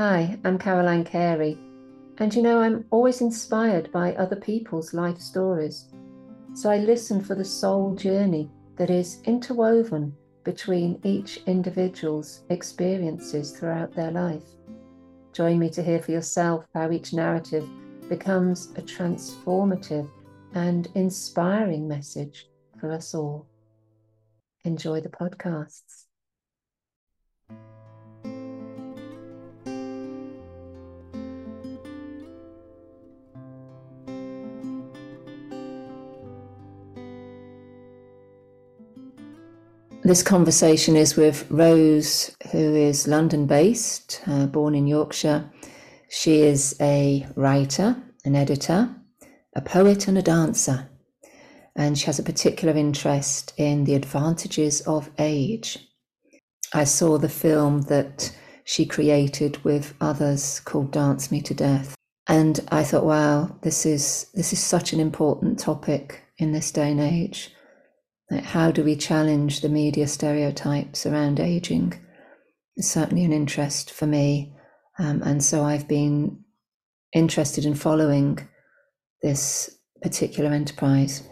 Hi, I'm Caroline Carey, and you know, I'm always inspired by other people's life stories. So I listen for the soul journey that is interwoven between each individual's experiences throughout their life. Join me to hear for yourself how each narrative becomes a transformative and inspiring message for us all. Enjoy the podcasts. This conversation is with Rose, who is London based, uh, born in Yorkshire. She is a writer, an editor, a poet, and a dancer. And she has a particular interest in the advantages of age. I saw the film that she created with others called Dance Me to Death. And I thought, wow, this is this is such an important topic in this day and age like how do we challenge the media stereotypes around aging? It's certainly an interest for me. Um, and so I've been interested in following this particular enterprise.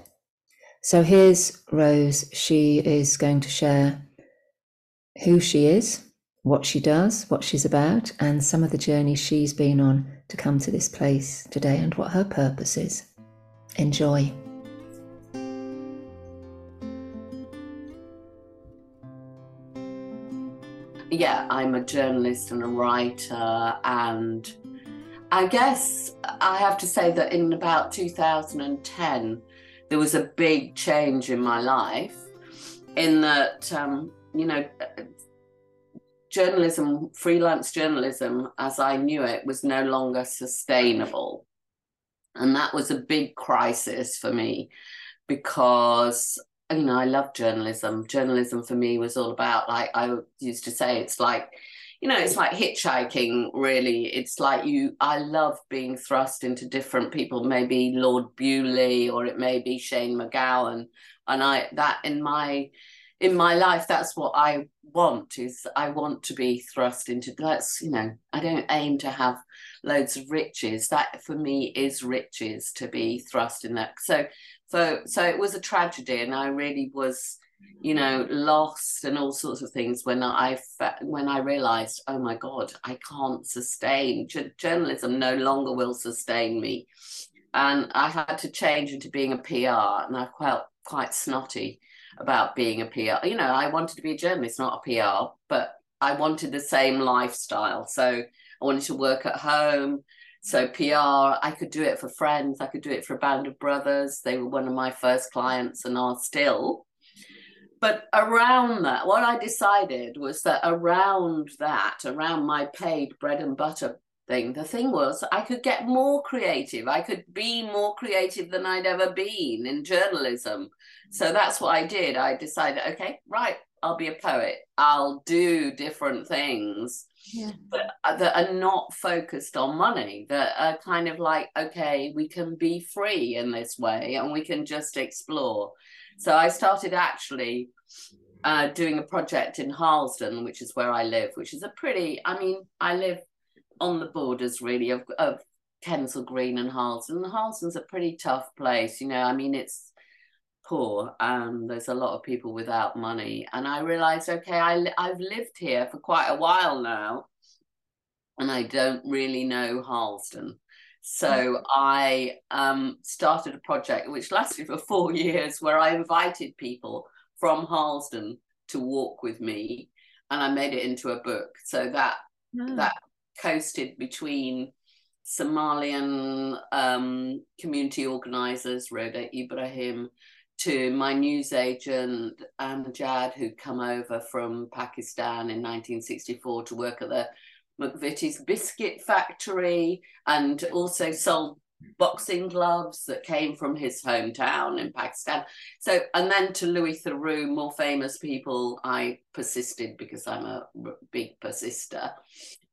So here's Rose. She is going to share who she is, what she does, what she's about, and some of the journey she's been on to come to this place today and what her purpose is. Enjoy. Yeah, I'm a journalist and a writer, and I guess I have to say that in about 2010, there was a big change in my life. In that, um, you know, journalism, freelance journalism, as I knew it, was no longer sustainable. And that was a big crisis for me because you know, I love journalism. Journalism for me was all about, like I used to say, it's like, you know, it's like hitchhiking, really. It's like you, I love being thrust into different people, maybe Lord Bewley or it may be Shane MacGowan. And I, that in my, in my life, that's what I want is I want to be thrust into, that's, you know, I don't aim to have loads of riches. That for me is riches to be thrust in that. So so so it was a tragedy and i really was you know lost and all sorts of things when i when i realized oh my god i can't sustain journalism no longer will sustain me. And i had to change into being a pr and i felt quite snotty about being a pr you know i wanted to be a journalist not a pr but i wanted the same lifestyle. So i wanted to work at home so PR, I could do it for friends. I could do it for a band of brothers. They were one of my first clients and are still. But around that, what I decided was that around that, around my paid bread and butter thing, the thing was I could get more creative. I could be more creative than I'd ever been in journalism. So that's what I did. I decided, okay, right, I'll be a poet. I'll do different things yeah. that, uh, that are not focused on money, that are kind of like, okay, we can be free in this way and we can just explore. So I started actually uh, doing a project in Harlesden, which is where I live, which is a pretty, I mean, I live on the borders really of, of Kensal Green and Harlesden. And Harlesden's a pretty tough place, you know, I mean, it's poor and there's a lot of people without money and i realized okay I, i've lived here for quite a while now and i don't really know harlesden so mm. i um, started a project which lasted for four years where i invited people from harlesden to walk with me and i made it into a book so that oh. that coasted between somalian um, community organizers Rhoda Ibrahim to my newsagent Amjad, who'd come over from Pakistan in 1964 to work at the McVitie's biscuit factory and also sold boxing gloves that came from his hometown in Pakistan. So, and then to Louis Theroux, more famous people, I persisted because I'm a big persister.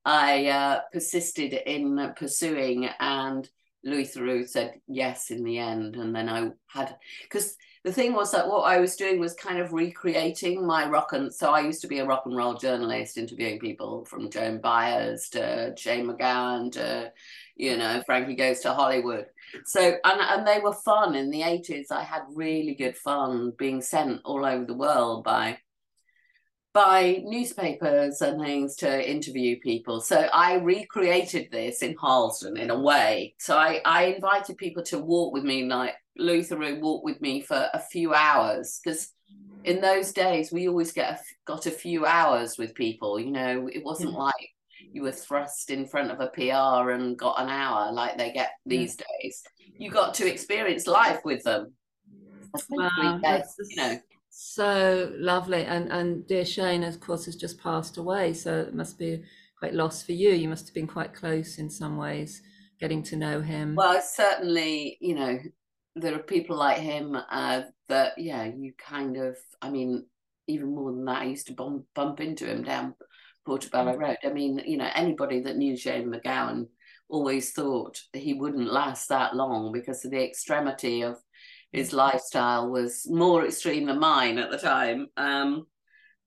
I uh, persisted in pursuing, and Louis Theroux said yes in the end. And then I had, because the thing was that what I was doing was kind of recreating my rock and so I used to be a rock and roll journalist interviewing people from Joan Baez to Shane MacGowan to you know Frankie Goes to Hollywood. So and and they were fun in the 80s. I had really good fun being sent all over the world by by newspapers and things to interview people. So I recreated this in Harlesden in a way. So I, I invited people to walk with me, like Louis Theroux walk with me for a few hours because in those days we always get a, got a few hours with people. You know, it wasn't yeah. like you were thrust in front of a PR and got an hour like they get mm. these yeah. days. You got to experience life with them. Wow, that's, you know so lovely. And and dear Shane, of course, has just passed away, so it must be quite loss for you. You must have been quite close in some ways, getting to know him. Well, certainly, you know, there are people like him uh, that, yeah, you kind of. I mean, even more than that, I used to bump bump into him down Portobello mm. Road. I mean, you know, anybody that knew Shane MacGowan always thought he wouldn't last that long because of the extremity of his lifestyle was more extreme than mine at the time. Um,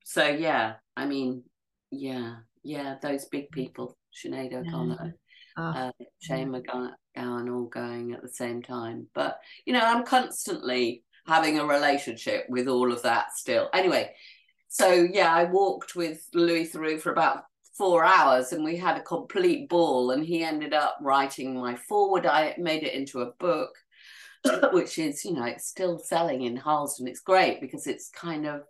so yeah, I mean, yeah, yeah, those big people, Sinead O'Connor, oh. uh, Shane MacGowan, all going at the same time. But you know, I'm constantly having a relationship with all of that still. Anyway, so yeah, I walked with Louis Theroux for about four hours and we had a complete ball and he ended up writing my forward. I made it into a book which is, you know, it's still selling in Harlesden. It's great because it's kind of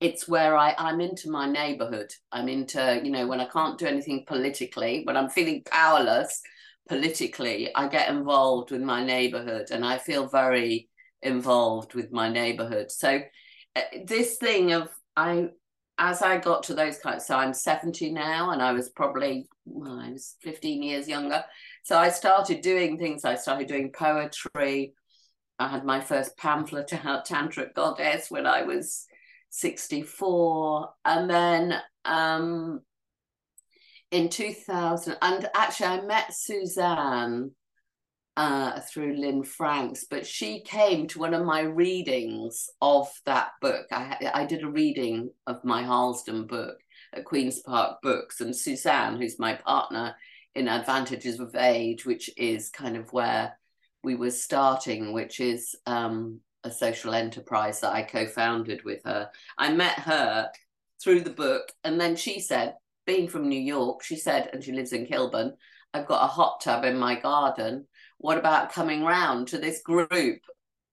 it's where I, I'm into my neighborhood. I'm into, you know, when I can't do anything politically, when I'm feeling powerless politically, I get involved with my neighborhood and I feel very involved with my neighborhood. So uh, this thing of I as I got to those kinds, so I'm 70 now, and I was probably well, I was 15 years younger. So I started doing things. I started doing poetry. I had my first pamphlet out, Tantric Goddess, when I was 64. And then um, in 2000, and actually, I met Suzanne uh, through Lynne Franks, but she came to one of my readings of that book. I, I did a reading of my Harlesden book at Queen's Park Books, and Suzanne, who's my partner, in advantages of age, which is kind of where we were starting, which is um, a social enterprise that I co-founded with her. I met her through the book, and then she said, being from New York, she said, and she lives in Kilburn, I've got a hot tub in my garden. What about coming round to this group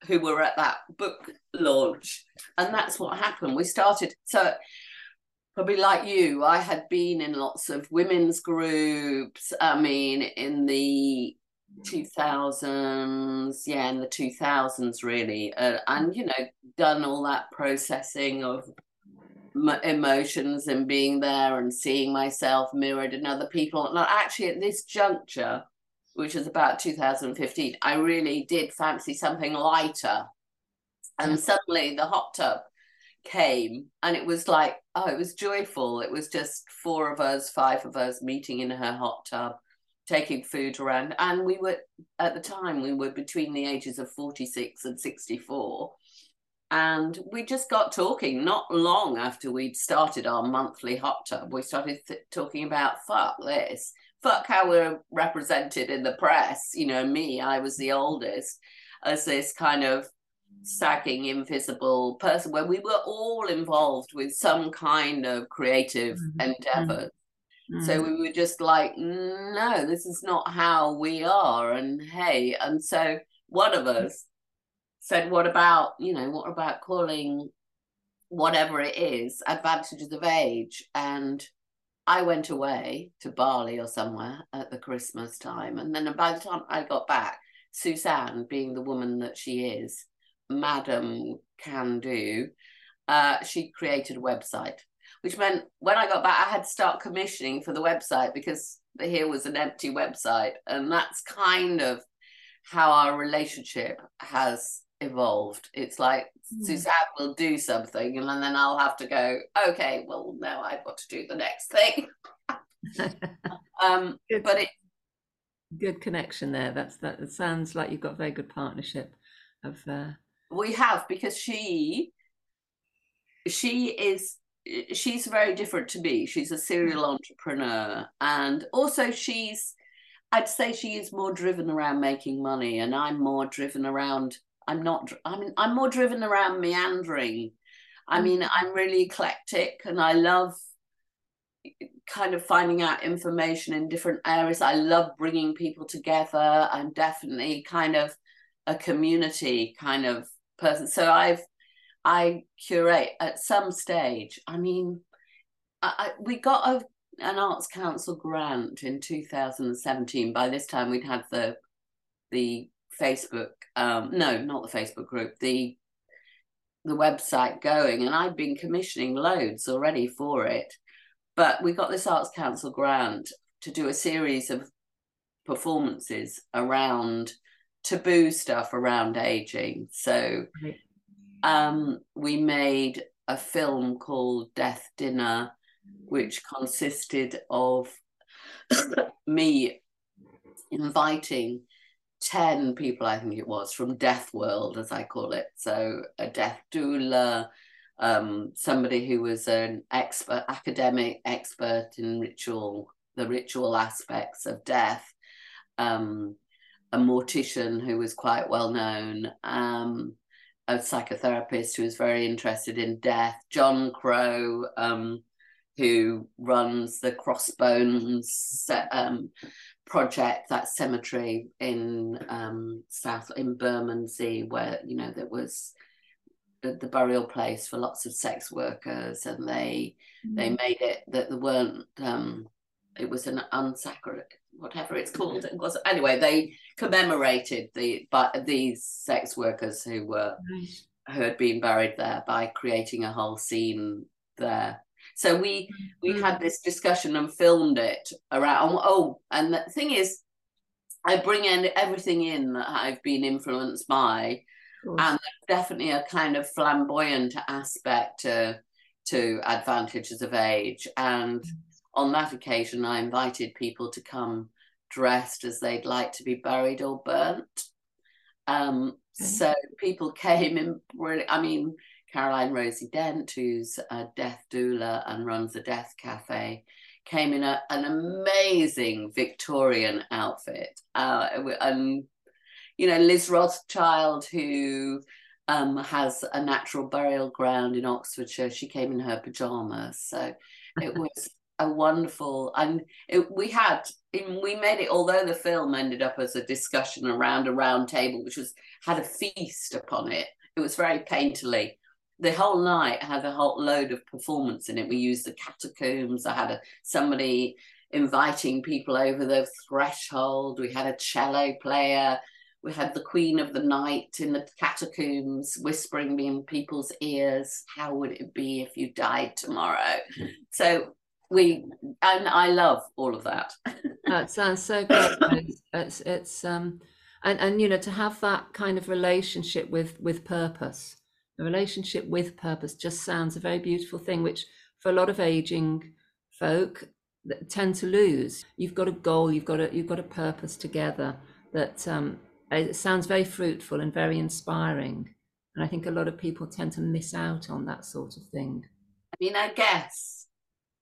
who were at that book launch? And that's what happened. We started so probably like you, I had been in lots of women's groups. I mean, in the 2000s, yeah, in the 2000s, really, uh, and you know, done all that processing of emotions and being there and seeing myself mirrored in other people. And actually, at this juncture, which was about 2015, I really did fancy something lighter. And suddenly, the hot tub came and it was like oh it was joyful it was just four of us five of us meeting in her hot tub taking food around and we were at the time we were between the ages of 46 and 64 and we just got talking not long after we'd started our monthly hot tub. We started th- talking about fuck this. Fuck how we're represented in the press. You know me i was the oldest as this kind of sagging invisible person where we were all involved with some kind of creative mm-hmm. endeavor so we were just like no this is not how we are and hey and so one of us said what about you know what about calling whatever it is advantages of age? And I went away to Bali or somewhere at the Christmas time. And then by the time I got back, Suzanne, being the woman that she is, Madam Can Do, uh, she created a website, which meant when I got back, I had to start commissioning for the website because here was an empty website. And that's kind of how our relationship has evolved. It's like mm. Suzanne will do something and then I'll have to go, okay, well, now I've got to do the next thing. um, but it good connection there. That's that. It sounds like you've got a very good partnership of uh, we have because she she is she's very different to me. She's a serial entrepreneur, and also she's I'd say she is more driven around making money, and I'm more driven around. I'm not. I mean, I'm more driven around meandering. I mean, mm. I'm really eclectic, and I love kind of finding out information in different areas. I love bringing people together. I'm definitely kind of a community kind of person. So I've I curate at some stage. I mean, I, I, we got a, an Arts Council grant in 2017. By this time, we'd had the the Facebook, um, no, not the Facebook group, the the website going, and I'd been commissioning loads already for it. But we got this Arts Council grant to do a series of performances around taboo stuff around aging. So um, we made a film called Death Dinner, which consisted of me inviting 10 people, I think it was, from Death World, as I call it. So a death doula, um, somebody who was an expert, academic expert in ritual, the ritual aspects of death, um, a mortician who was quite well known, um, a psychotherapist who is very interested in death, John Crow, um, who runs the Crossbones um, project, that cemetery in um, South in Bermondsey, where you know there was the, the, burial place for lots of sex workers, and they mm. they made it that there weren't. Um, it was an unsacred whatever it's called. It was anyway. They commemorated the but these sex workers who were who had been buried there by creating a whole scene there. So we we mm-hmm. had this discussion and filmed it around. Oh, and the thing is, I bring in everything in that I've been influenced by, and definitely a kind of flamboyant aspect to to advantages of age and. Mm-hmm on that occasion, I invited people to come dressed as they'd like to be buried or burnt. Um, okay. So people came in really, I mean, Caroline Rosie Dent, who's a death doula and runs a death cafe, came in a, an amazing Victorian outfit. Uh, and, you know, Liz Rothschild, who um, has a natural burial ground in Oxfordshire, she came in her pajamas. So it was a wonderful and it, we had we made it although the film ended up as a discussion around a round table which was had a feast upon it it was very painterly. The whole night had a whole load of performance in it. We used the catacombs. I had a, somebody inviting people over the threshold. We had a cello player. We had the queen of the night in the catacombs whispering in people's ears how would it be if you died tomorrow? Hmm. So we and I love all of that. that sounds so good. It's it's um and and you know to have that kind of relationship with with purpose, a relationship with purpose just sounds a very beautiful thing, which for a lot of aging folk tend to lose. You've got a goal, you've got a you've got a purpose together that um it sounds very fruitful and very inspiring. And I think a lot of people tend to miss out on that sort of thing. I mean, I guess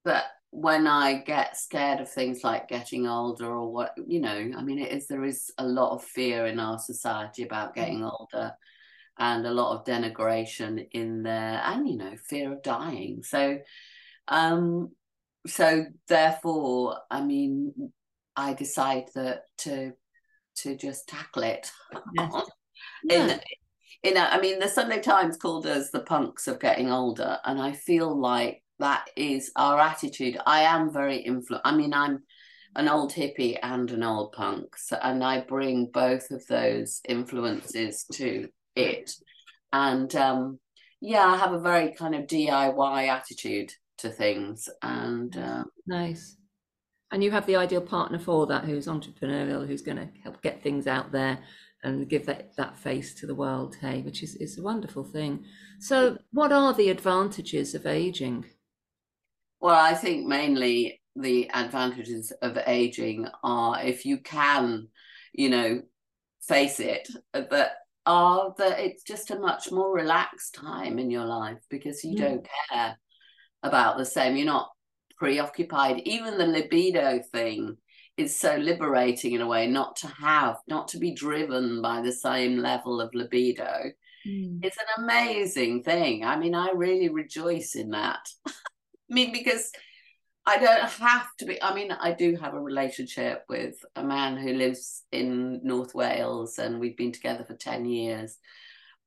that when I get scared of things like getting older or what, you know, I mean, it is there is a lot of fear in our society about getting older and a lot of denigration in there and, you know, fear of dying. So, um, so therefore, I mean, I decide that to to just tackle it. Yes. in, in a, I mean, the Sunday Times called us the punks of getting older, and I feel like that is our attitude. I am very influenced. I mean, I'm an old hippie and an old punk, so, and I bring both of those influences to it. And um, yeah, I have a very kind of DIY attitude to things. And uh, nice. And you have the ideal partner for that, who's entrepreneurial, who's going to help get things out there and give that, that face to the world. Hey, which is is a wonderful thing. So, what are the advantages of aging? Well, I think mainly the advantages of aging are if you can, you know, face it, that are that it's just a much more relaxed time in your life because you mm. don't care about the same. You're not preoccupied. Even the libido thing is so liberating in a way not to have, not to be driven by the same level of libido. Mm. It's an amazing thing. I mean, I really rejoice in that. I mean, because I don't have to be. I mean, I do have a relationship with a man who lives in North Wales, and we've been together for ten years.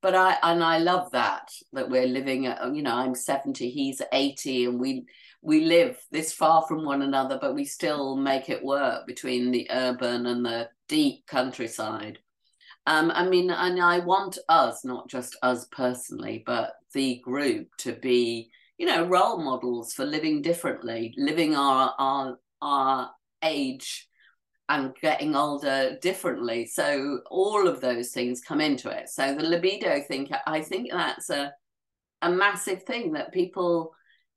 But I and I love that that we're living. You know, I'm seventy, he's eighty, and we we live this far from one another, but we still make it work between the urban and the deep countryside. Um, I mean, and I want us, not just us personally, but the group to be you know role models for living differently living our our our age and getting older differently. So all of those things come into it. So the libido thing i think that's a a massive thing that people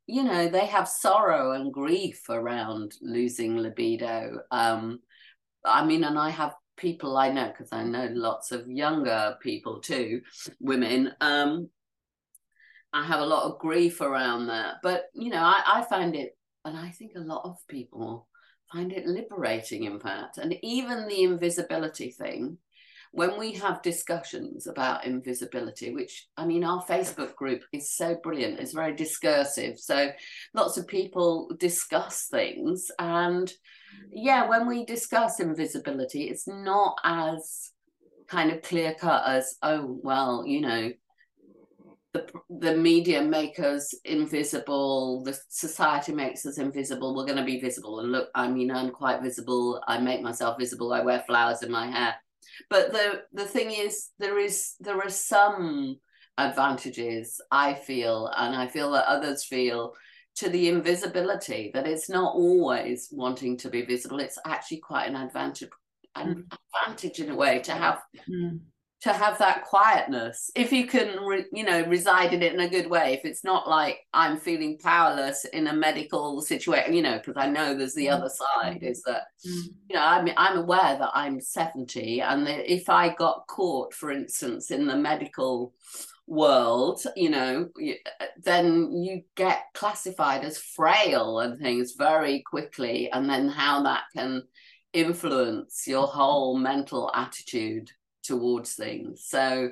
you know they have sorrow and grief around losing libido. Um i mean and i have people i know because i know lots of younger people too women um I have a lot of grief around that. But, you know, I, I find it, and I think a lot of people find it liberating, in fact. And even the invisibility thing, when we have discussions about invisibility, which I mean, our Facebook group is so brilliant, it's very discursive. So lots of people discuss things. And yeah, when we discuss invisibility, it's not as kind of clear cut as, oh, well, you know, the the media make us invisible the society makes us invisible we're going to be visible. And look i mean i'm quite visible i make myself visible i wear flowers in my hair. But the the thing is there is there are some advantages i feel and i feel that others feel to the invisibility that it's not always wanting to be visible. It's actually quite an advantage an mm. advantage in a way to have mm to have that quietness if you can re, you know reside in it in a good way if it's not like i'm feeling powerless in a medical situation you know because i know there's the other side is that mm. you know i'm i'm aware that i'm 70 and that if i got caught for instance in the medical world you know then you get classified as frail and things very quickly and then how that can influence your whole mental attitude towards things. So,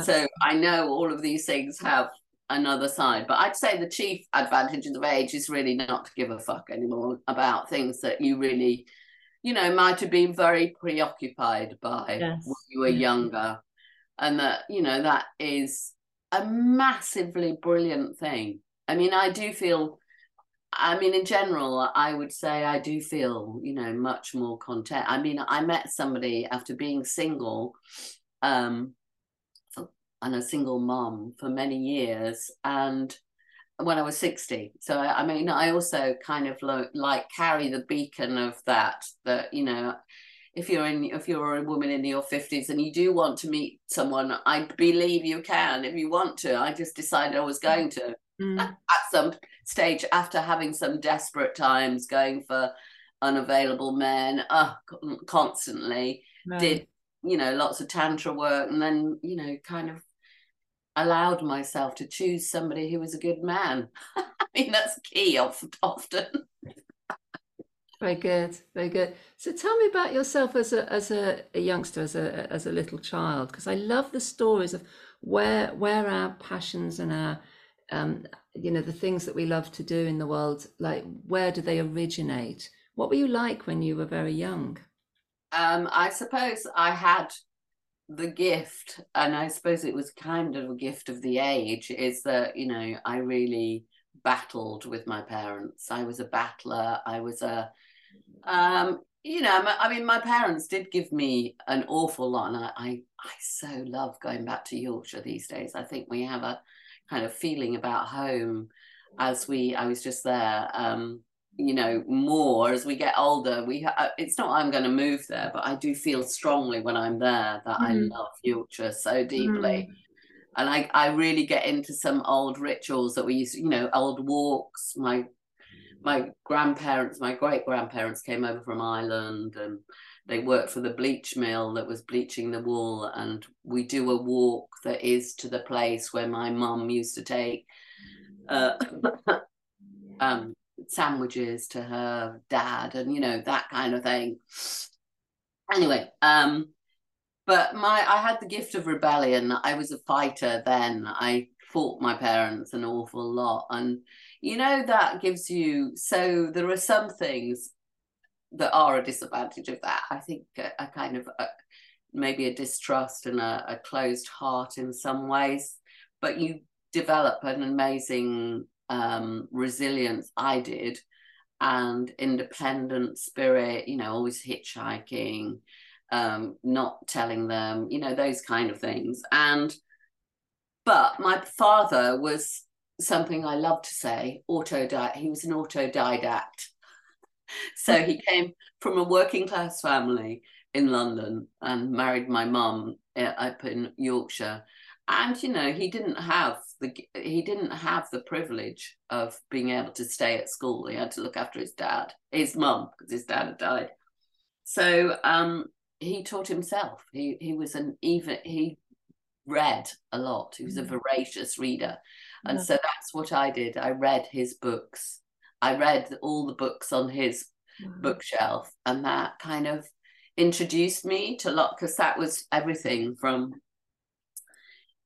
so I know all of these things have another side, but I'd say the chief advantage of age is really not to give a fuck anymore about things that you really, you know, might have been very preoccupied by yes. when you were younger, and that you know that is a massively brilliant thing. I mean, I do feel I mean, in general, I would say I do feel, you know, much more content. I mean, I met somebody after being single, um, and a single mom for many years, and when I was sixty. So I, I mean, I also kind of lo- like carry the beacon of that. That you know, if you're in, if you're a woman in your fifties and you do want to meet someone, I believe you can if you want to. I just decided I was going to mm. at some stage after having some desperate times going for unavailable men uh, constantly right. did you know lots of tantra work and then you know kind of allowed myself to choose somebody who was a good man i mean that's key often very good very good. So tell me about yourself as a as a, a youngster as a as a little child because i love the stories of where where our passions and our um, you know the things that we love to do in the world like where do they originate? What were you like when you were very young? Um, i suppose i had the gift and i suppose it was kind of a gift of the age is that you know i really battled with my parents. I was a battler. I was a um, you know i mean my parents did give me an awful lot and I, I i so love going back to yorkshire these days i think we have a kind of feeling about home as we I was just there um you know more as we get older we ha- uh, it's not I'm going to move there but I do feel strongly when I'm there that mm. I love Yorkshire so deeply mm. and I I really get into some old rituals that we used to, you know old walks my my grandparents, my great grandparents came over from Ireland and they worked for the bleach mill that was bleaching the wool. And we do a walk that is to the place where my mum used to take uh, um, sandwiches to her dad and, you know, that kind of thing. Anyway, um, but my I had the gift of rebellion. I was a fighter then. I fought my parents an awful lot. And you know, that gives you so there are some things that are a disadvantage of that. I think a, a kind of a, maybe a distrust and a, a, closed heart in some ways, but you develop an amazing um, resilience. I did, and independent spirit. You know, always hitchhiking, um, not telling them. You know, those kind of things. And but my father was something I love to say, autodidact. He was an autodidact. so he came from a working class family in London and married my mum uh, up in Yorkshire. And you know, he didn't have the he didn't have the privilege of being able to stay at school. He had to look after his dad, his mum, because his dad had died. So um, he taught himself. He he was an even he read a lot. He was a mm. voracious reader. And yeah. so that's what I did. I read his books. I read all the books on his bookshelf, and that kind of introduced me to a lot because that was everything from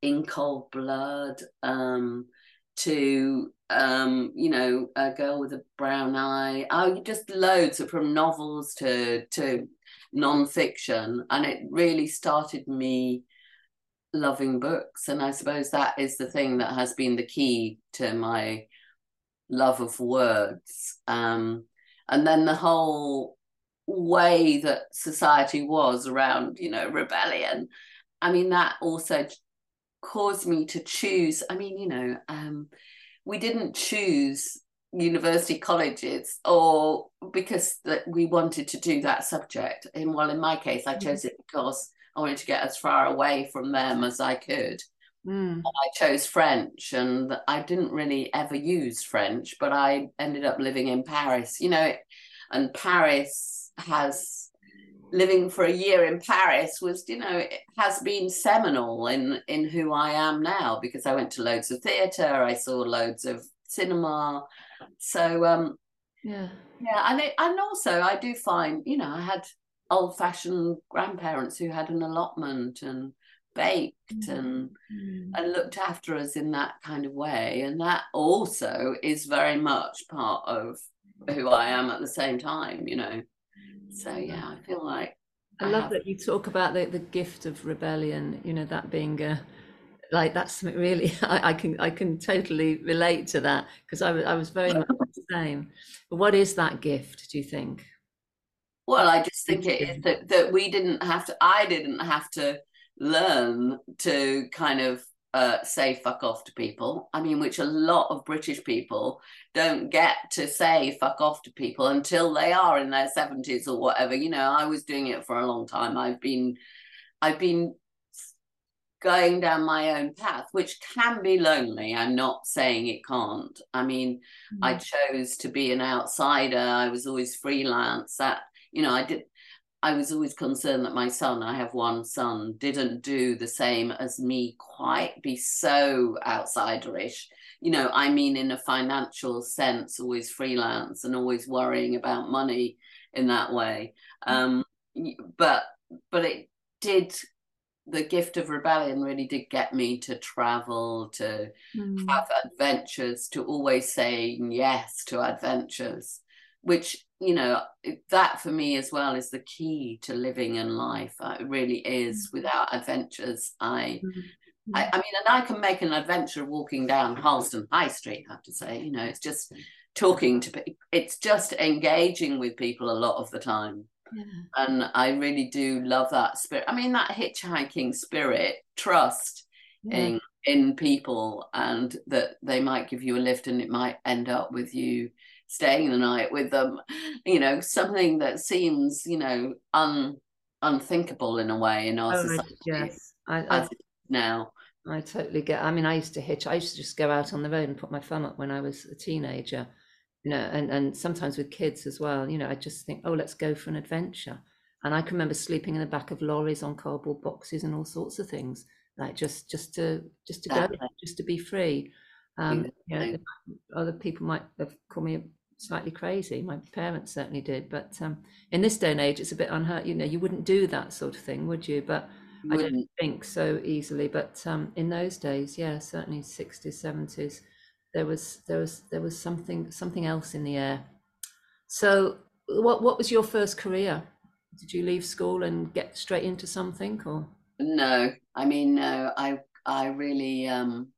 in cold blood um, to um, you know a girl with a brown eye oh just loads of, from novels to to non-fiction and it really started me loving books. And I suppose that is the thing that has been the key to my love of words. Um, and then the whole way that society was around, you know, rebellion. I mean, that also caused me to choose. I mean, you know, um, we didn't choose university colleges or because that we wanted to do that subject. And well, in my case, I mm-hmm. chose it because I wanted to get as far away from them as I could. Mm. I chose French and I didn't really ever use French, but I ended up living in Paris, you know, and Paris has living for a year in Paris was, you know, it has been seminal in in who I am now because I went to loads of theatre, I saw loads of cinema. So um yeah. Yeah, and it, and also I do find, you know, I had old fashioned grandparents who had an allotment and baked mm. and and looked after us in that kind of way. And that also is very much part of who I am at the same time you know. So yeah I feel like I, I love have... that you talk about the, the gift of rebellion you know that being a like that's something really I, I can I can totally relate to that because I, I was very much the same. But what is that gift do you think well, I just think it is that, that we didn't have to, I didn't have to learn to kind of uh, say fuck off to people. I mean, which a lot of British people don't get to say fuck off to people until they are in their 70s or whatever. You know, I was doing it for a long time. I've been, I've been going down my own path, which can be lonely. I'm not saying it can't. I mean, mm-hmm. I chose to be an outsider. I was always freelance. That you know, I did. I was always concerned that my son, I have one son, didn't do the same as me quite, be so outsiderish. You know, I mean, in a financial sense, always freelance and always worrying about money in that way. Um, but but it did the gift of rebellion really did get me to travel, to mm. have adventures, to always saying yes to adventures, which you know that for me as well is the key to living in life uh, it really is mm. without adventures i mm-hmm. I, I, mean and i can make an adventure walking down harlesden high street i have to say you know it's just talking to people it's just engaging with people a lot of the time yeah. and i really do love that spirit i mean that hitchhiking spirit trust yeah. in in people and that they might give you a lift and it might end up with you staying the night with them you know something that seems you know un unthinkable in a way in our oh, society. yes. I, I, now. I totally get I mean I used to hitch I used to just go out on the road and put my thumb up when I was a teenager you know, and, and sometimes with kids as well, you know, I just think, oh, let's go for an adventure. And I can remember sleeping in the back of lorries on cardboard boxes and all sorts of things, like just just to just to go, just to be free. Um, you know, other people might have called me slightly crazy. My parents certainly did, but um, in this day and age, it's a bit unheard. You know, you wouldn't do that sort of thing, would you? But I don't think so easily. But um, in those days, yeah, certainly sixties, seventies, there was there was there was something something else in the air. So, what what was your first career? Did you leave school and get straight into something, or no? I mean, no. I I really um.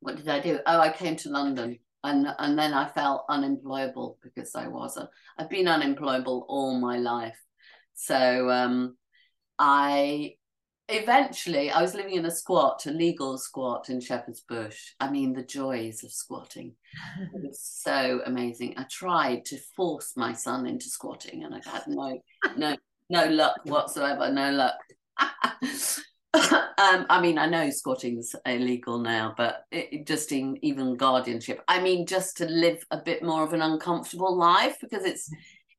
What did I do? Oh, I came to London and and then I felt unemployable because I wasn't. I've been unemployable all my life, so um, I eventually I was living in a squat, a legal squat in Shepherd's Bush. I mean, the joys of squatting. it was so amazing. I tried to force my son into squatting, and I had no no no luck whatsoever. No luck. um, I mean, I know squatting's illegal now, but it, just in even guardianship. I mean, just to live a bit more of an uncomfortable life because it's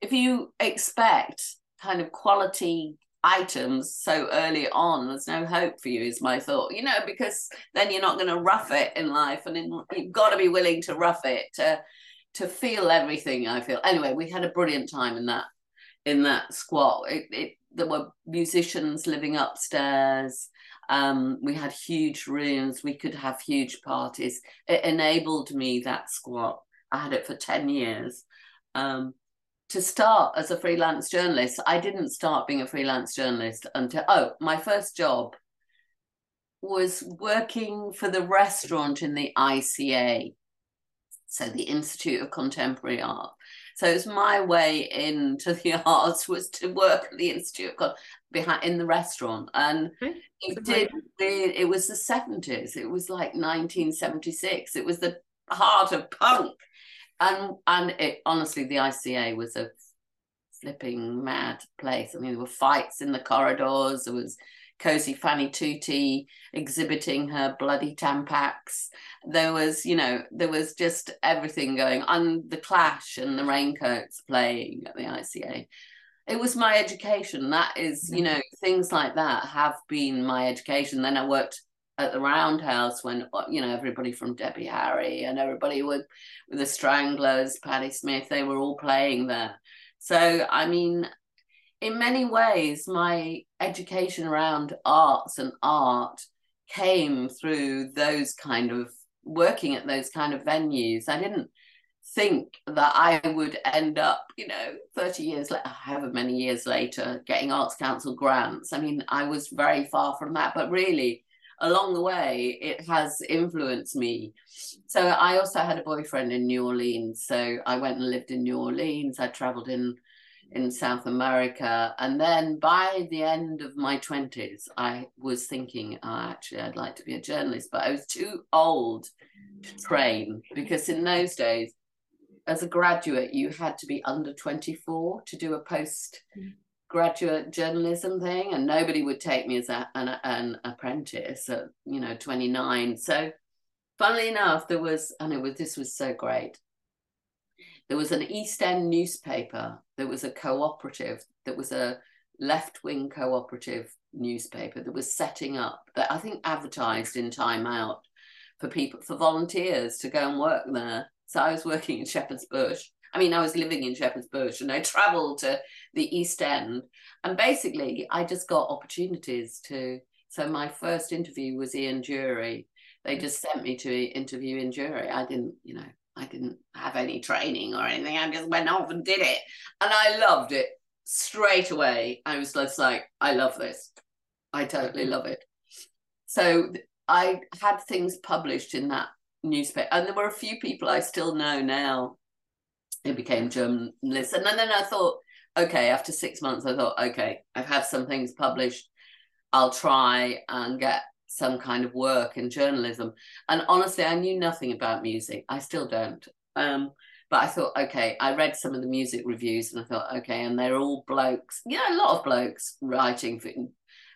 if you expect kind of quality items so early on, there's no hope for you. Is my thought, you know, because then you're not going to rough it in life, and in, you've got to be willing to rough it to to feel everything. I feel anyway. We had a brilliant time in that in that squat. It, it there were musicians living upstairs. Um, we had huge rooms. We could have huge parties. It enabled me that squat. I had it for 10 years. Um, to start as a freelance journalist, I didn't start being a freelance journalist until, oh, my first job was working for the restaurant in the ICA, so the Institute of Contemporary Art. So it's my way into the arts was to work at the Institute behind in the restaurant, and okay. it did. It was the seventies. It was like 1976. It was the heart of punk, and and it honestly, the ICA was a flipping mad place. I mean, there were fights in the corridors. There was Cosey Fanni Tutti exhibiting her bloody tampax. There was, you know, there was just everything going on. The Clash and the Raincoats playing at the ICA. It was my education. That is, you know, things like that have been my education. Then I worked at the Roundhouse when you know everybody from Debbie Harry and everybody with with the Stranglers, Patti Smith, they were all playing there. So I mean, in many ways, my education around arts and art came through those kind of working at those kind of venues. I didn't think that I would end up, you know, 30 years later, however many years later, getting Arts Council grants. I mean, I was very far from that, but really, along the way, it has influenced me. So I also had a boyfriend in New Orleans. So I went and lived in New Orleans. I traveled in in South America. And then by the end of my 20s, I was thinking, oh, actually, I'd like to be a journalist, but I was too old to mm. train because in those days, as a graduate, you had to be under 24 to do a post graduate journalism thing, and nobody would take me as a, an, an apprentice at, you know, 29. So, funnily enough, there was, and it was, this was so great there was an East End newspaper that was a cooperative, that was a left wing cooperative newspaper that was setting up, that I think advertised in Time Out for people, for volunteers to go and work there. So I was working in Shepherd's Bush. I mean, I was living in Shepherd's Bush and I traveled to the East End. And basically, I just got opportunities to. So my first interview was Ian Dury. They just sent me to interview Ian Dury. I didn't, you know, I didn't have any training or anything. I just went off and did it. And I loved it straight away. I was just like, I love this. I totally mm-hmm. love it. So I had things published in that newspaper. And there were a few people I still know now who became journalists. And then I thought, okay, after six months, I thought, okay, I've had some things published. I'll try and get some kind of work in journalism. And honestly, I knew nothing about music. I still don't. Um, but I thought, okay, I read some of the music reviews and I thought, okay, and they're all blokes, yeah, a lot of blokes writing for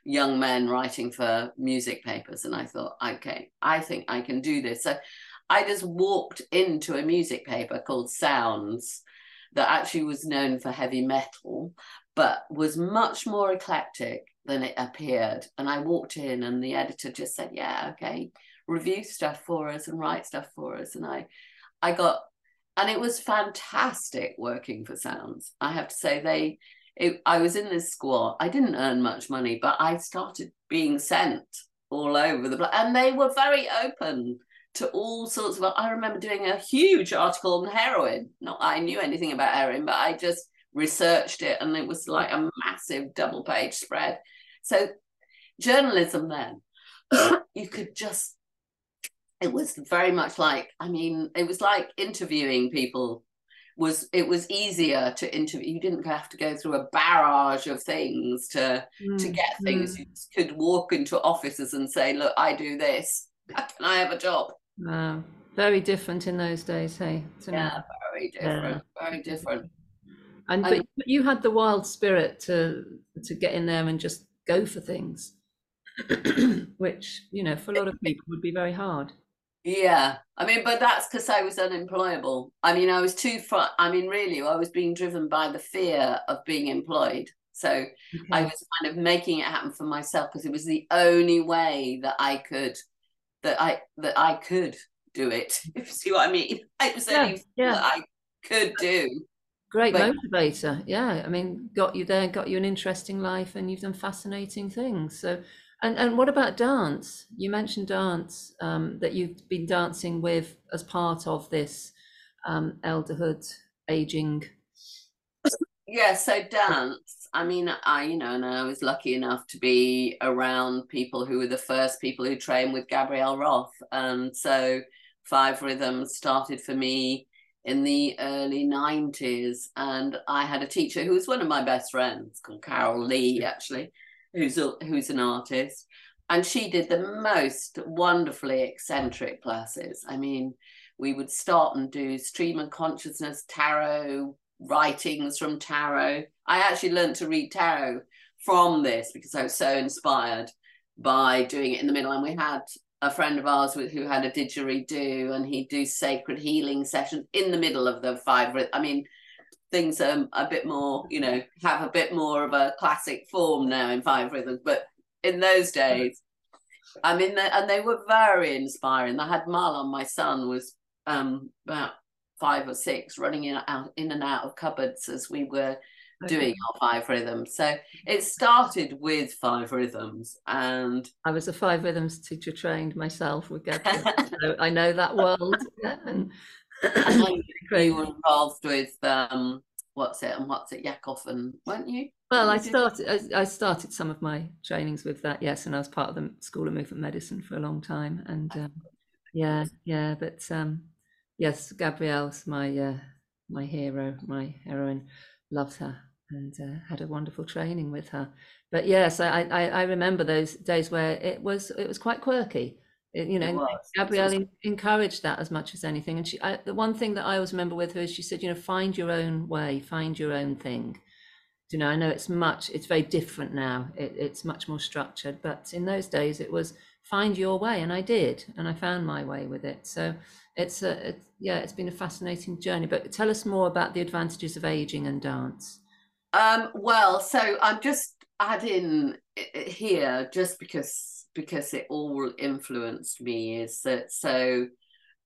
young men writing for music papers. And I thought, okay, I think I can do this. So I just walked into a music paper called Sounds that actually was known for heavy metal, but was much more eclectic than it appeared. And I walked in, and the editor just said, "Yeah, okay, review stuff for us and write stuff for us." And I, I got, and it was fantastic working for Sounds. I have to say, they, it, I was in this squad. I didn't earn much money, but I started being sent all over the place, and they were very open to all sorts of. I remember doing a huge article on heroin. Not I knew anything about heroin, but I just researched it, and it was like a massive double page spread. So journalism then, you could just. It was very much like I mean, it was like interviewing people was it was easier to interview you didn't have to go through a barrage of things to mm. to get things mm. you could walk into offices and say look i do this can i have a job Wow. Very different in those days, hey? Yeah, very different. Yeah. Very different. And, and but you had the wild spirit to to get in there and just go for things, which you know for a lot of people would be very hard. Yeah, I mean, but that's because I was unemployable. I mean, I was too far. I mean, really, I was being driven by the fear of being employed. So okay. I was kind of making it happen for myself because it was the only way that I could that I that I could do it. If you see what I mean, it was yeah, yeah. that I could do. Great but, motivator, yeah. I mean, got you there, got you an interesting life, and you've done fascinating things. So, and and what about dance? You mentioned dance um, that you've been dancing with as part of this um, elderhood, aging. Yeah, so dance I mean, I, you know, and I was lucky enough to be around people who were the first people who trained with Gabrielle Roth. And so Five Rhythms started for me in the early 90s. And I had a teacher who was one of my best friends called Carol Lee, actually, who's, a, who's an artist. And she did the most wonderfully eccentric classes. I mean, we would start and do stream of consciousness, tarot, writings from tarot. I actually learned to read tarot from this because I was so inspired by doing it in the middle. And we had a friend of ours who had a didgeridoo and he'd do sacred healing sessions in the middle of the five. I mean, things are a bit more, you know, have a bit more of a classic form now in five rhythms. But in those days, I mean, and they were very inspiring. I had Marlon, my son, was um, about five or six running in out in and out of cupboards as we were okay. doing our five rhythms. So it started with five rhythms, and I was a five rhythms teacher trained myself with Gabrielle, so I know that world. and, and you were involved with um, what's it and what's it Yakov and weren't you? Well, I started I, I, started some of my trainings with that, yes, and I was part of the School of Movement Medicine for a long time, and um, yeah, yeah, but um, yes, Gabrielle's my uh, my hero, my heroine. Loves her and uh, had a wonderful training with her. But yes, I, I, I remember those days where it was it was quite quirky. It, you know, Gabrielle encouraged that as much as anything. And she, I, the one thing that I always remember with her is she said, you know, find your own way, find your own thing. You know, I know it's much, it's very different now. It, it's much more structured, but in those days it was find your way, and I did, and I found my way with it. So it's a it's, yeah it's been a fascinating journey but tell us more about the advantages of aging and dance um, well so i'm just adding here just because because it all influenced me is that so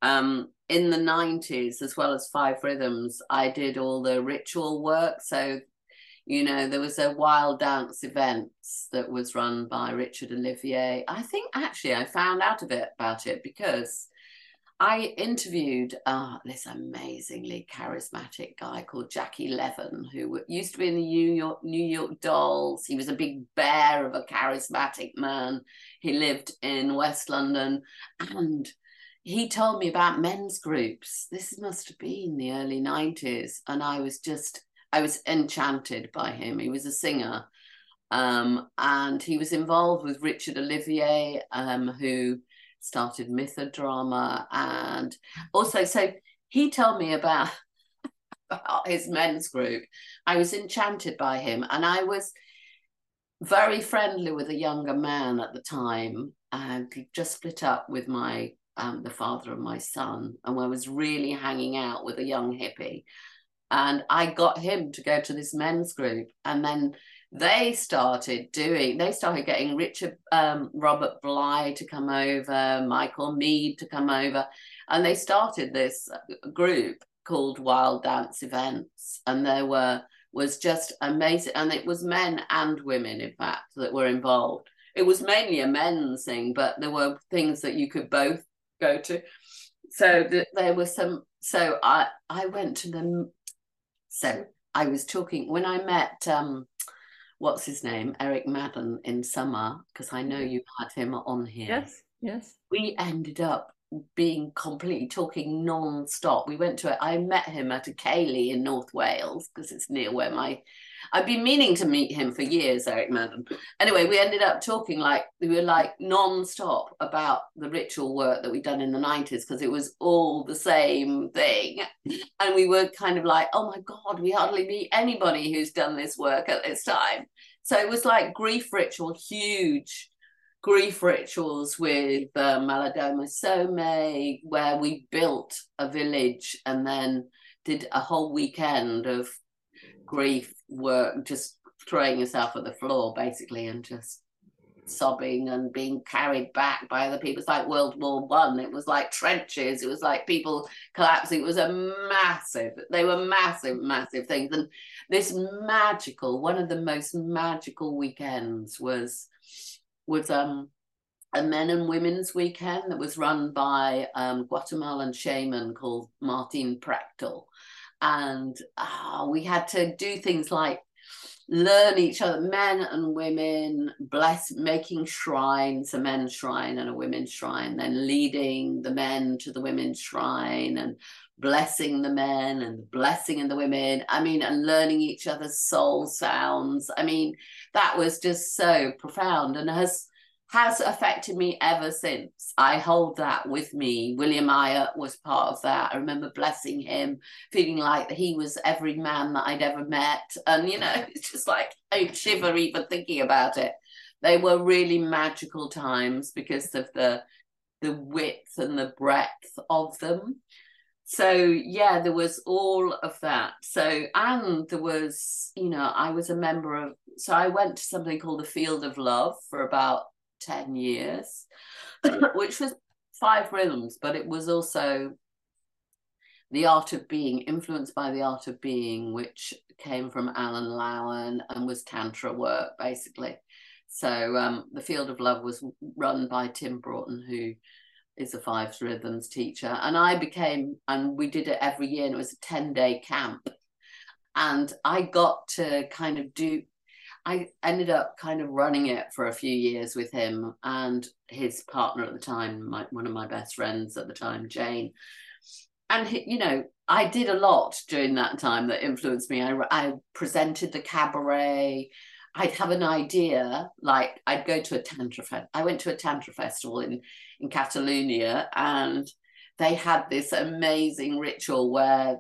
um, in the 90s as well as five rhythms i did all the ritual work. So you know there was a wild dance events that was run by richard olivier. I think actually i found out a bit about it because I interviewed uh, this amazingly charismatic guy called Jackie Leven, who used to be in the New York New York Dolls. He was a big bear of a charismatic man. He lived in West London, and he told me about men's groups. This must have been the early '90s, and I was just I was enchanted by him. He was a singer, um, and he was involved with Richard Olivier, um, who started mythodrama and also so he told me about, about his men's group i was enchanted by him and i was very friendly with a younger man at the time and just split up with my um, the father of my son, and I was really hanging out with a young hippie. And I got him to go to this men's group. And then they started doing, they started getting Richard, um, Robert Bly to come over, Michael Meade to come over. And they started this group called Wild Dance Events. And there were, was just amazing. And it was men and women, in fact, that were involved. It was mainly a men's thing, but there were things that you could both go to. So the, there was some. So I I went to them. So I was talking when I met um, what's his name, Eric Maddern in summer because I know mm-hmm. you had him on here. Yes, yes. We ended up being completely talking non-stop. We went to it. I met him at a ceilidh in North Wales because it's near where my I've been meaning to meet him for years, Eric Maddern. Anyway, we ended up talking like we were like non-stop about the ritual work that we'd done in the 90s because it was all the same thing. And we were kind of like, oh my God, we hardly meet anybody who's done this work at this time. So it was like grief ritual, huge grief rituals with uh, Malidoma Some, where we built a village and then did a whole weekend of grief work, just throwing yourself at the floor basically and just sobbing and being carried back by other people. It's like World War One. It was like trenches. It was like people collapsing. It was a massive. They were massive, massive things. And this magical, one of the most magical weekends was was um a men and women's weekend that was run by um Guatemalan shaman called Martin Prechtel and oh, we had to do things like learn each other men and women bless making shrines a men's shrine and a women's shrine then leading the men to the women's shrine and blessing the men and blessing in the women. I mean and learning each other's soul sounds. I mean that was just so profound and has has affected me ever since. I hold that with me. William Ayot was part of that. I remember blessing him, feeling like he was every man that I'd ever met. And, you know, it's just like I shiver even thinking about it. They were really magical times because of the the width and the breadth of them. So yeah, there was all of that. So and there was, you know, I was a member of so I went to something called the Field of Love for about 10 years, which was five rhythms, but it was also the art of being, influenced by the art of being, which came from Alan Lowen and was Tantra work, basically. So um, the Field of Love was run by Tim Broughton, who is a five rhythms teacher. And I became, and we did it every year, and it was a 10 day camp. And I got to kind of do I ended up kind of running it for a few years with him and his partner at the time, my, one of my best friends at the time, Jane. And, he, you know, I did a lot during that time that influenced me. I, I presented the cabaret. I'd have an idea, like I'd go to a tantra fest. I went to a tantra festival in in Catalonia, and they had this amazing ritual where,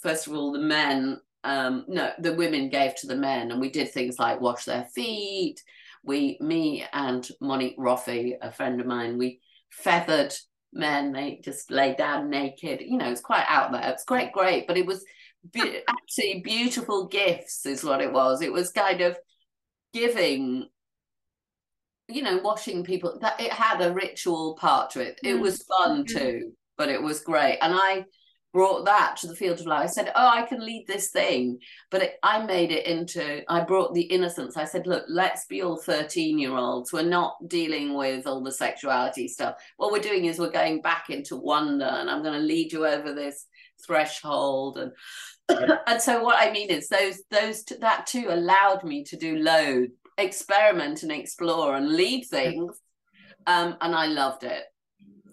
first of all, the men um, no, the women gave to the men, and we did things like wash their feet. We, me and Monique Roffey, a friend of mine, we feathered men. They just lay down naked. You know, it's quite out there. It's quite great, but it was be- absolutely beautiful gifts, is what it was. It was kind of giving you know washing people that it had a ritual part to it it mm. was fun too but it was great and i brought that to the field of life. I said, "Oh, I can lead this thing," but it, I made it into. I brought the innocence. I said, "Look, let's be all thirteen-year-olds. We're not dealing with all the sexuality stuff. What we're doing is we're going back into wonder, and I'm going to lead you over this threshold." And and so what I mean is those those that too allowed me to do load, experiment and explore and lead things, um, and I loved it.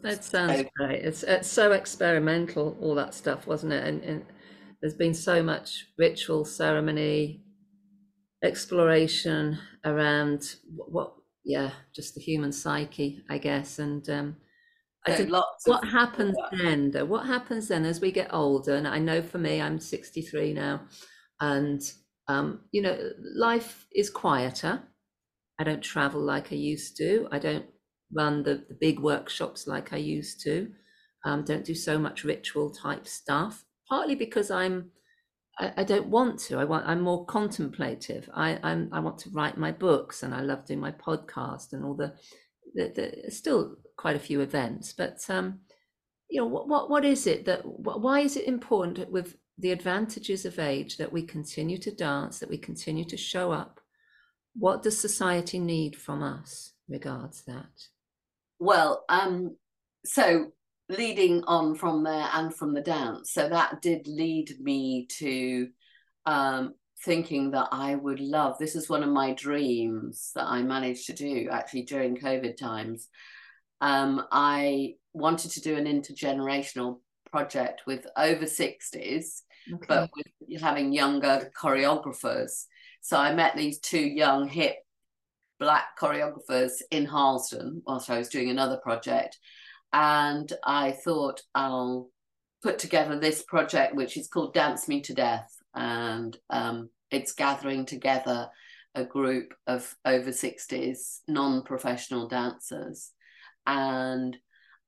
That sounds so, great. It's, it's so experimental, all that stuff, wasn't it? And, and there's been so much ritual, ceremony, exploration around what, what yeah, just the human psyche, I guess. And um, I think what happens then, though, what happens then as we get older? And I know for me, I'm 63 now, and um, you know, life is quieter. I don't travel like I used to. I don't run the, the big workshops like I used to. Um, don't do so much ritual type stuff. Partly because I'm I, I, don't want to. I want. I'm more contemplative. I, I'm. I want to write my books, and I love doing my podcast and all the. the, the still quite a few events, but um, you know, what what what is it that? Why is it important with the advantages of age that we continue to dance, that we continue to show up? What does society need from us regards that? Well, um, so leading on from there and from the dance. So that did lead me to um, thinking that I would love this is one of my dreams that I managed to do actually during COVID times. Um, I wanted to do an intergenerational project with over 60s, okay. but with having younger choreographers. So I met these two young, hip black choreographers in Harlesden whilst I was doing another project. And I thought I'll put together this project, which is called Dance Me to Death, and um, it's gathering together a group of over 60s non-professional dancers. And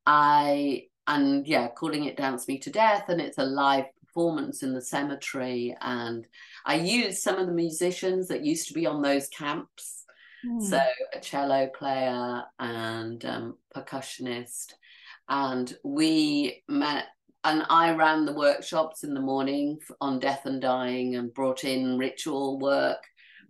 i and yeah calling it dance me to death and it's a live performance in the cemetery. And i used some of the musicians that used to be on those camps mm. so a cello player and um, percussionist and we met and I ran the workshops in the morning on death and dying and brought in ritual work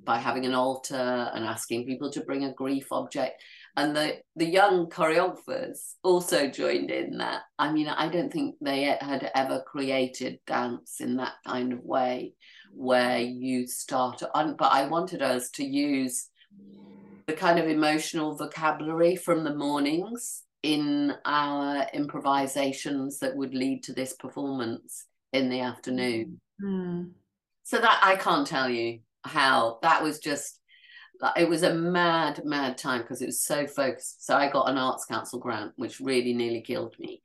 by having an altar and asking people to bring a grief object. And the, the young choreographers also joined in that. I mean, I don't think they had ever created dance in that kind of way where you start on, but I wanted us to use the kind of emotional vocabulary from the mornings in our improvisations that would lead to this performance in the afternoon. Mm. So that I can't tell you how. That was just it was a mad mad time because it was so focused. So i got an arts council grant which really nearly killed me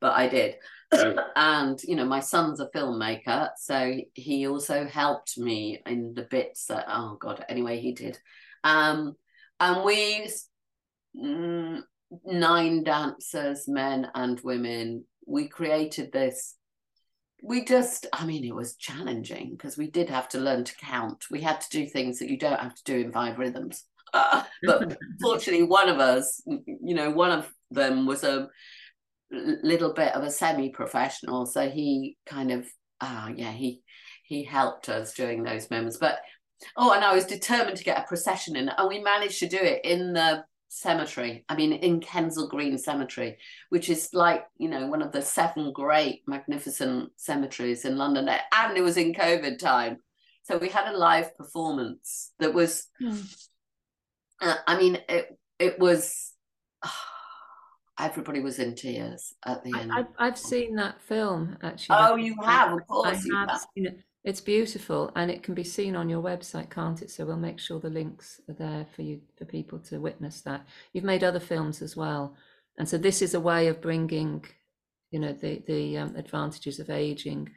but i did. And you know my son's a filmmaker so he also helped me in the bits that oh god anyway he did. Um and we mm, nine dancers, men and women. We created this. We just, I mean, it was challenging because we did have to learn to count. We had to do things that you don't have to do in five rhythms. but fortunately, one of us, you know, one of them was a little bit of a semi-professional, so he kind of, ah, uh, yeah, he he helped us during those moments. But oh, and I was determined to get a procession in, and we managed to do it in the cemetery. I mean, in Kensal Green Cemetery, which is like, you know, one of the seven great, magnificent cemeteries in London. And it was in COVID time. So we had a live performance that was, mm. uh, I mean, it, it was, everybody was in tears at the end. I, have seen that film actually. Oh, you have, of course. I have, have. seen it. It's beautiful and it can be seen on your website, can't it? So we'll make sure the links are there for you for people to witness that. You've made other films as well, and so this is a way of bringing, you know, the the um, advantages of aging,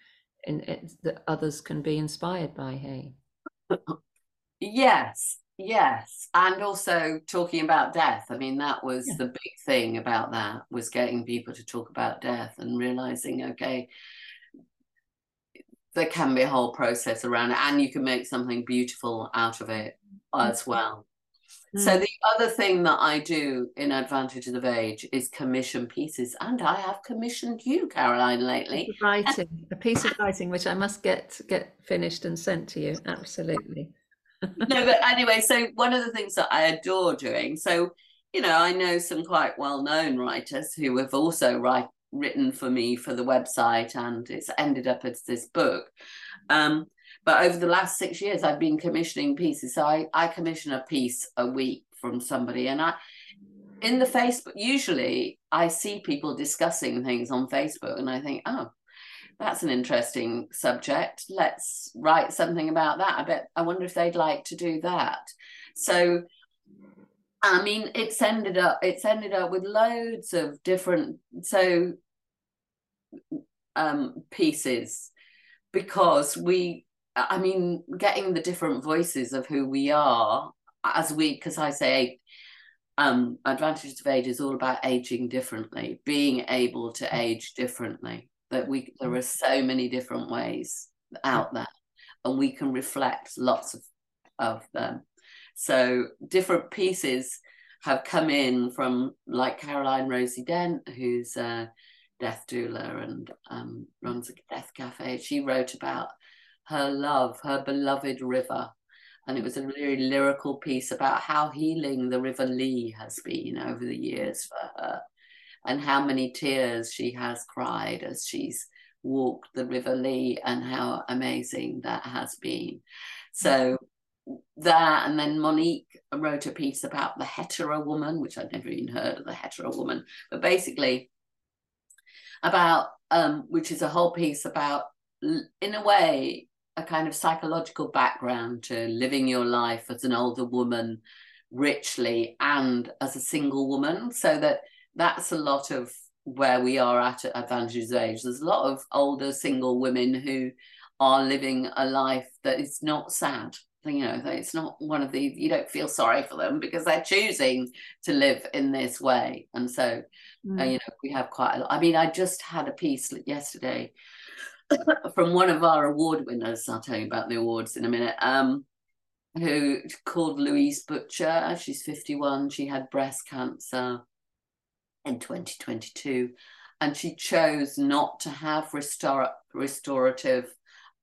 and that others can be inspired by. Hey. Yes, yes, and also talking about death. I mean, that was yeah. the big thing about that was getting people to talk about death and realizing, okay there can be a whole process around it and you can make something beautiful out of it as well. Mm. so the other thing that i do in advantages of age is commission pieces and i have commissioned you caroline lately. A writing a piece of writing which i must get get finished and sent to you absolutely. No but anyway so one of the things that i adore doing so you know i know some quite well-known writers who have also write, written for me for the website and it's ended up as this book. Um, but over the last six years, I've been commissioning pieces. So I, I commission a piece a week from somebody. And I, in the Facebook, usually I see people discussing things on Facebook and I think, oh, that's an interesting subject. Let's write something about that. I bet, I wonder if they'd like to do that. So I mean, it's ended up it's ended up with loads of different so um, pieces because we, I mean, getting the different voices of who we are as we, because I say um, Advantages of Age is all about aging differently, being able to mm. age differently. That we there mm. are so many different ways out there, and we can reflect lots of of them. So different pieces have come in from like Caroline Rosie Dent, who's a death doula and um, runs a death cafe. She wrote about her love, her beloved river, and it was a really lyrical piece about how healing the River Lee has been over the years for her, and how many tears she has cried as she's walked the River Lee, and how amazing that has been. So that, and then Monique wrote a piece about the hetaira woman, which I'd never even heard of the hetaira woman, but basically about um, which is a whole piece about, in a way, a kind of psychological background to living your life as an older woman richly and as a single woman. So that that's a lot of where we are at at advantage's age. There's a lot of older single women who are living a life that is not sad you know it's not one of these you don't feel sorry for them because they're choosing to live in this way and so mm. uh, you know we have quite a lot i mean i just had a piece yesterday from one of our award winners. I'll tell you about the awards in a minute. Um, who called Louise Butcher. She's 51. She had breast cancer in 2022, and she chose not to have restor- restorative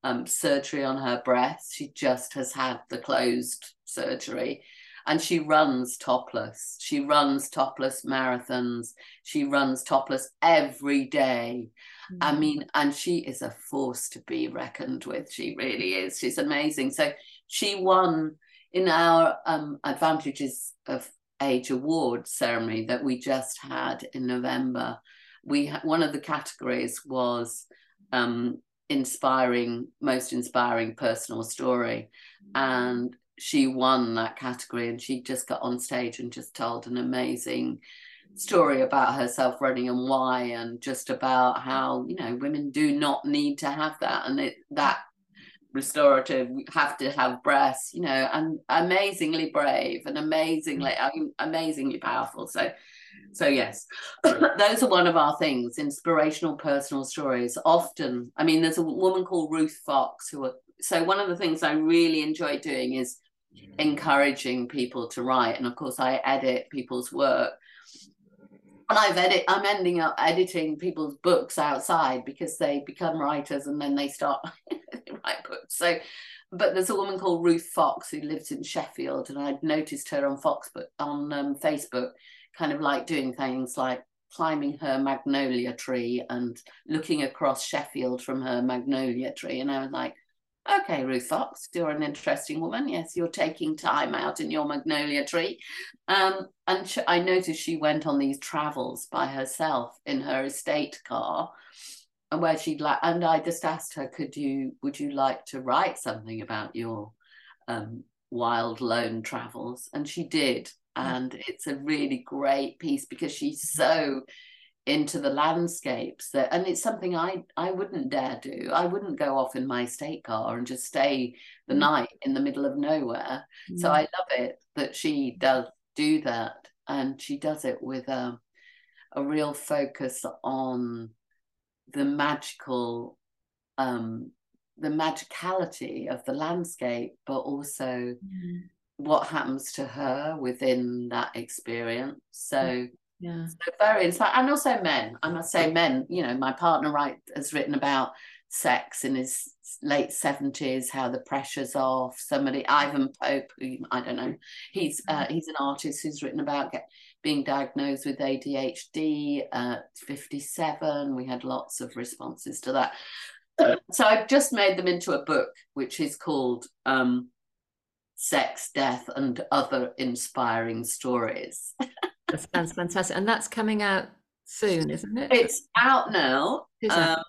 um, surgery on her breast. She just has had the closed surgery. And she runs topless. She runs topless marathons. She runs topless every day. Mm-hmm. I mean, and she is a force to be reckoned with. She really is. She's amazing. So she won in our um, Advantages of Age Award ceremony that we just had in November. We ha- one of the categories was um, inspiring, most inspiring personal story, and she won that category. And she just got on stage and just told an amazing story about herself running and why and just about how you know women do not need to have that and it that restorative have to have breasts you know and amazingly brave and amazingly mm. amazingly powerful so so yes those are one of our things inspirational personal stories. Often i mean there's a woman called ruth fox who are so one of the things i really enjoy doing is encouraging people to write. And of course i edit people's work. And I've edit I'm ending up editing people's books outside because they become writers and then they start they write books. So but there's a woman called Ruth Fox who lives in Sheffield and I'd noticed her on Fox on um, Facebook kind of like doing things like climbing her magnolia tree and looking across Sheffield from her magnolia tree and I was like Okay, Ruth Fox, you're an interesting woman. Yes, you're taking time out in your magnolia tree. Um, and I noticed she went on these travels by herself in her estate car, and where she'd like. And I just asked her, "Could you? Would you like to write something about your um, wild lone travels?" And she did, and it's a really great piece because she's so into the landscapes that and it's something i i wouldn't dare do i wouldn't go off in my state car and just stay the mm. night in the middle of nowhere mm. so i love it that she does do that and she does it with a, a real focus on the magical um the magicality of the landscape but also mm. What happens to her within that experience. So yeah. so very inspiring and also men. I must say men you know my partner right has written about sex in his late 70s how the pressure's off. Somebody ivan pope who i don't know he's uh, he's an artist who's written about get, being diagnosed with adhd at 57 we had lots of responses to that. So i've just made them into a book which is called um, sex death and other inspiring stories That sounds fantastic. And that's coming out soon, isn't it? It's out now. Um,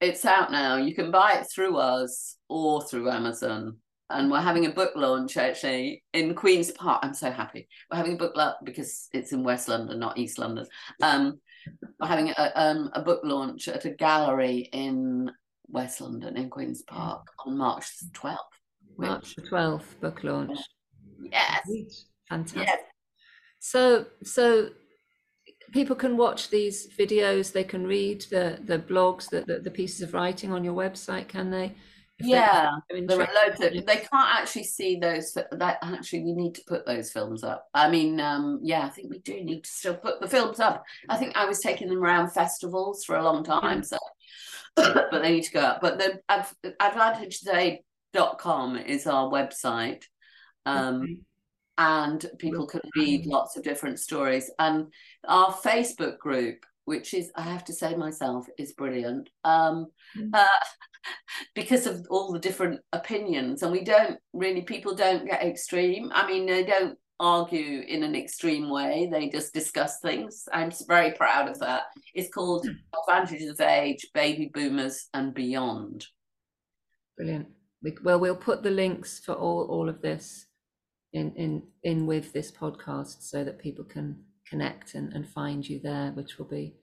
it's out now. You can buy it through us or through Amazon. And we're having a book launch actually in Queen's Park. I'm so happy. We're having a book launch because it's in West London, not East London. Um, we're having a, um, a book launch at a gallery in West London in Queen's Park on March 12th. March the 12th, book launch. Yes. Fantastic. Yes So, so people can watch these videos. They can read the the blogs, the the, the pieces of writing on your website. Can they? If yeah, there are loads of, they can't actually see those. That actually, we need to put those films up. I mean, um, yeah, I think we do need to still put the films up. I think I was taking them around festivals for a long time, so but they need to go up. But the advantagesofage.com is our website. Um, okay and people can read lots of different stories. And our Facebook group, which is, I have to say myself, is brilliant um, mm. uh, because of all the different opinions. And we don't really, people don't get extreme. I mean, they don't argue in an extreme way, they just discuss things. I'm very proud of that. It's called mm. Advantages of Age, Baby Boomers, and Beyond. Brilliant. Well, we'll put the links for all, all of this in in in with this podcast so that people can connect and, and find you there which will be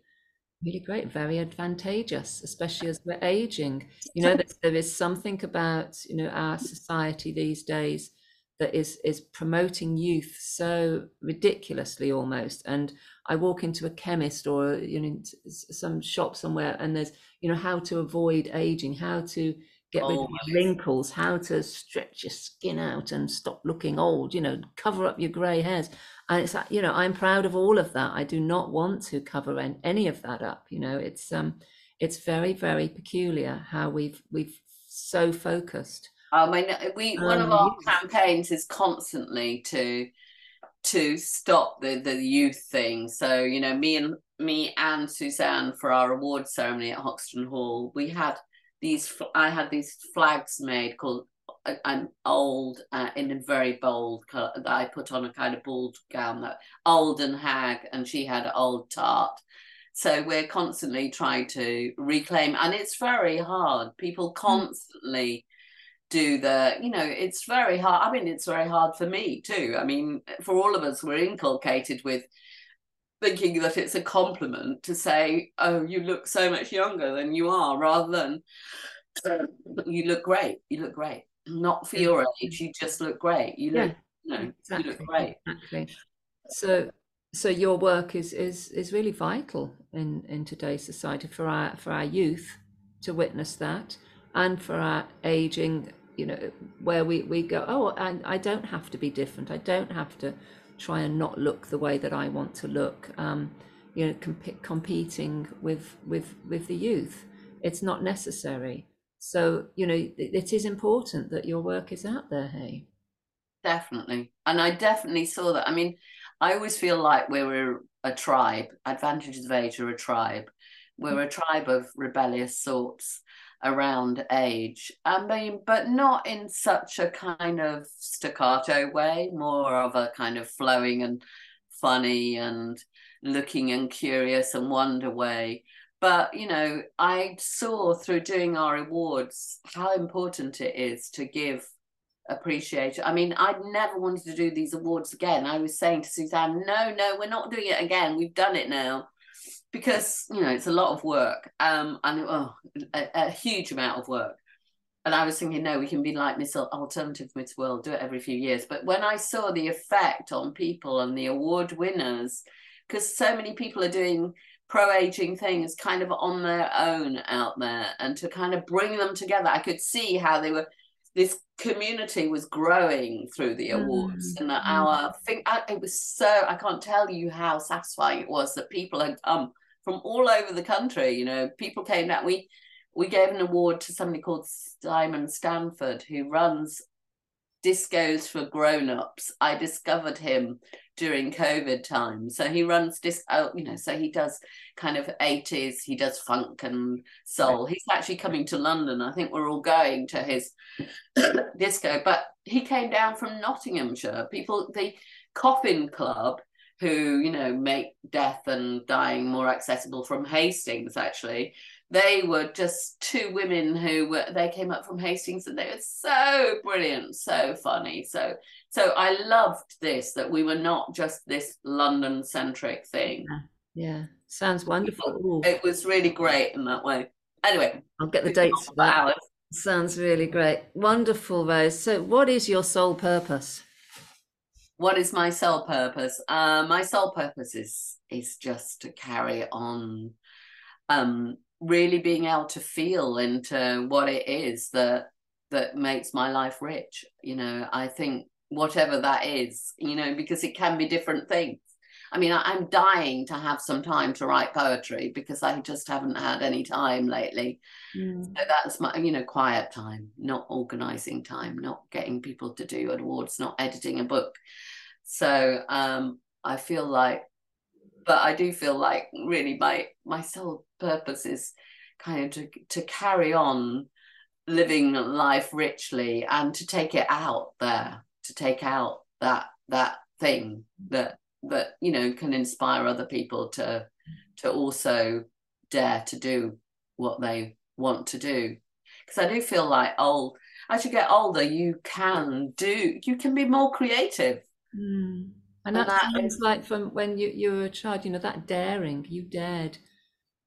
really great very advantageous especially as we're aging. You know there is something about you know our society these days that is is promoting youth so ridiculously almost. And i walk into a chemist or you know some shop somewhere and there's you know how to avoid aging how to get rid of your wrinkles, how to stretch your skin out and stop looking old, you know, cover up your grey hairs. And it's like, you know, I'm proud of all of that. I do not want to cover any of that up. You know, it's um it's very, very peculiar how we've we've so focused. I mean we um, one of um, our campaigns is constantly to to stop the the youth thing. So, you know, me and me and Suzanne for our award ceremony at Hoxton Hall, we had these I had these flags made called an old uh, in a very bold color that I put on a kind of bald gown that old and hag and she had old tart. So we're constantly trying to reclaim and it's very hard. People hmm. constantly do the you know it's very hard i mean it's very hard for me too i mean for all of us we're inculcated with thinking that it's a compliment to say, "Oh, you look so much younger than you are," rather than "You look great. You look great." Not for your age, you just look great. You look, yeah, you know, exactly, you look great. Exactly. So, so your work is is is really vital in in today's society for our for our youth to witness that, and for our aging. You know, where we we go. Oh, I I don't have to be different. I don't have to try and not look the way that I want to look. Um, you know, comp- competing with with with the youth, it's not necessary. So you know, it, it is important that your work is out there. Hey, definitely, and I definitely saw that. I mean, I always feel like we're a tribe. Advantages of age are a tribe. We're a tribe of rebellious sorts around age. I mean, but not in such a kind of staccato way, more of a kind of flowing and funny and looking and curious and wonder way. But, you know, I saw through doing our awards how important it is to give appreciation. I mean, I'd never wanted to do these awards again. I was saying to Suzanne, no, no, we're not doing it again. We've done it now because you know it's a lot of work um and oh, a, a, huge amount of work. And i was thinking no we can be like miss alternative miss world do it every few years. But when i saw the effect on people and the award winners because so many people are doing pro aging things kind of on their own out there and to kind of bring them together i could see how they were this community was growing through the awards mm. and our thing it was so i can't tell you how satisfying it was that people had come from all over the country. You know, people came out. We we gave an award to somebody called Simon Stanford, who runs discos for grown-ups. I discovered him during COVID time. So he runs disco, oh, you know, so he does kind of 80s, he does funk and soul. He's actually coming to London. I think we're all going to his disco, but he came down from Nottinghamshire. People, the Coffin Club who you know make death and dying more accessible from Hastings actually. They were just two women who were they came up from Hastings and they were so brilliant so funny. So so I loved this that we were not just this London centric thing. Yeah, yeah. sounds wonderful. It was really great in that way. Anyway I'll get the dates for that. sounds really great. Wonderful Rose. So what is your sole purpose what is my soul purpose? Uh, my soul purpose is is just to carry on, um, really being able to feel into what it is that that makes my life rich. You know, I think whatever that is, you know, because it can be different things. I mean, I, am dying to have some time to write poetry because I just haven't had any time lately. Mm. So that's my, you know, quiet time, not organizing time, not getting people to do awards, not editing a book. So um, I feel like, but I do feel like really my my sole purpose is kind of to to carry on living life richly and to take it out there, to take out that that thing that that you know can inspire other people to to also dare to do what they want to do. Because i do feel like old as you get older you can do you can be more creative. Mm. and, and, that, that sounds is, like from when you, you were a child you know that daring you dared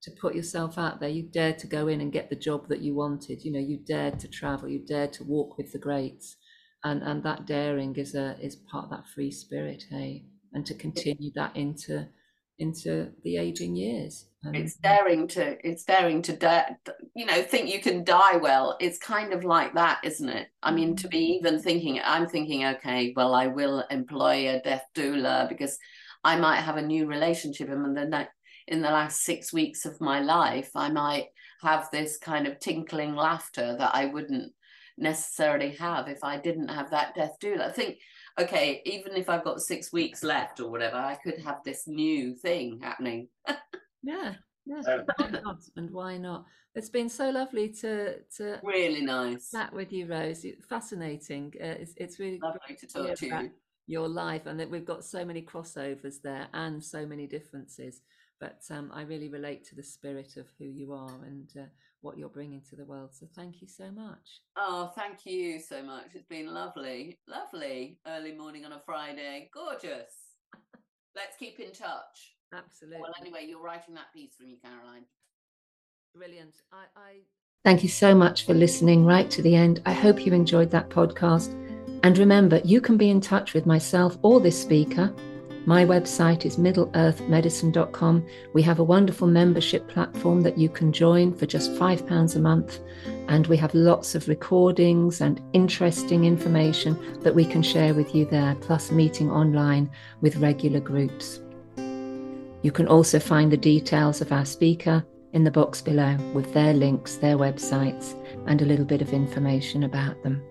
to put yourself out there you dared to go in and get the job that you wanted you know you dared to travel you dared to walk with the greats. And and that daring is a is part of that free spirit hey and to continue that into into the aging years. And, it's daring to it's daring to die, you know think you can die well. It's kind of like that, isn't it? I mean, to be mm-hmm. even thinking, I'm thinking, okay, well, I will employ a death doula because I might have a new relationship, and then in the last six weeks of my life, I might have this kind of tinkling laughter that I wouldn't necessarily have if I didn't have that death doula. I think okay, even if I've got six weeks left or whatever, I could have this new thing happening. yeah. Yeah, and why not? It's been so lovely to to really nice chat with you, Rose. Fascinating. Uh, it's it's really lovely to talk to you. Your life, and that we've got so many crossovers there and so many differences. But um, I really relate to the spirit of who you are and uh, what you're bringing to the world. So thank you so much. Oh, thank you so much. It's been lovely, lovely early morning on a Friday. Gorgeous. Let's keep in touch. Absolutely. Well, anyway, you're writing that piece for me, Caroline. Brilliant. I, I... Thank you so much for listening right to the end. I hope you enjoyed that podcast. And remember, you can be in touch with myself or this speaker my website is middleearthmedicine.com. We have a wonderful membership platform that you can join for just £5 a month. And we have lots of recordings and interesting information that we can share with you there, plus meeting online with regular groups. You can also find the details of our speaker in the box below with their links, their websites, and a little bit of information about them.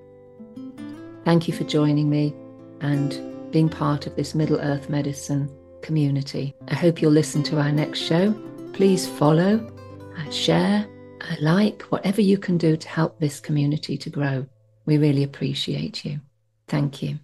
Thank you for joining me and being part of this Middle Earth Medicine community. I hope you'll listen to our next show. Please follow, uh, share, uh, like, whatever you can do to help this community to grow. We really appreciate you. Thank you.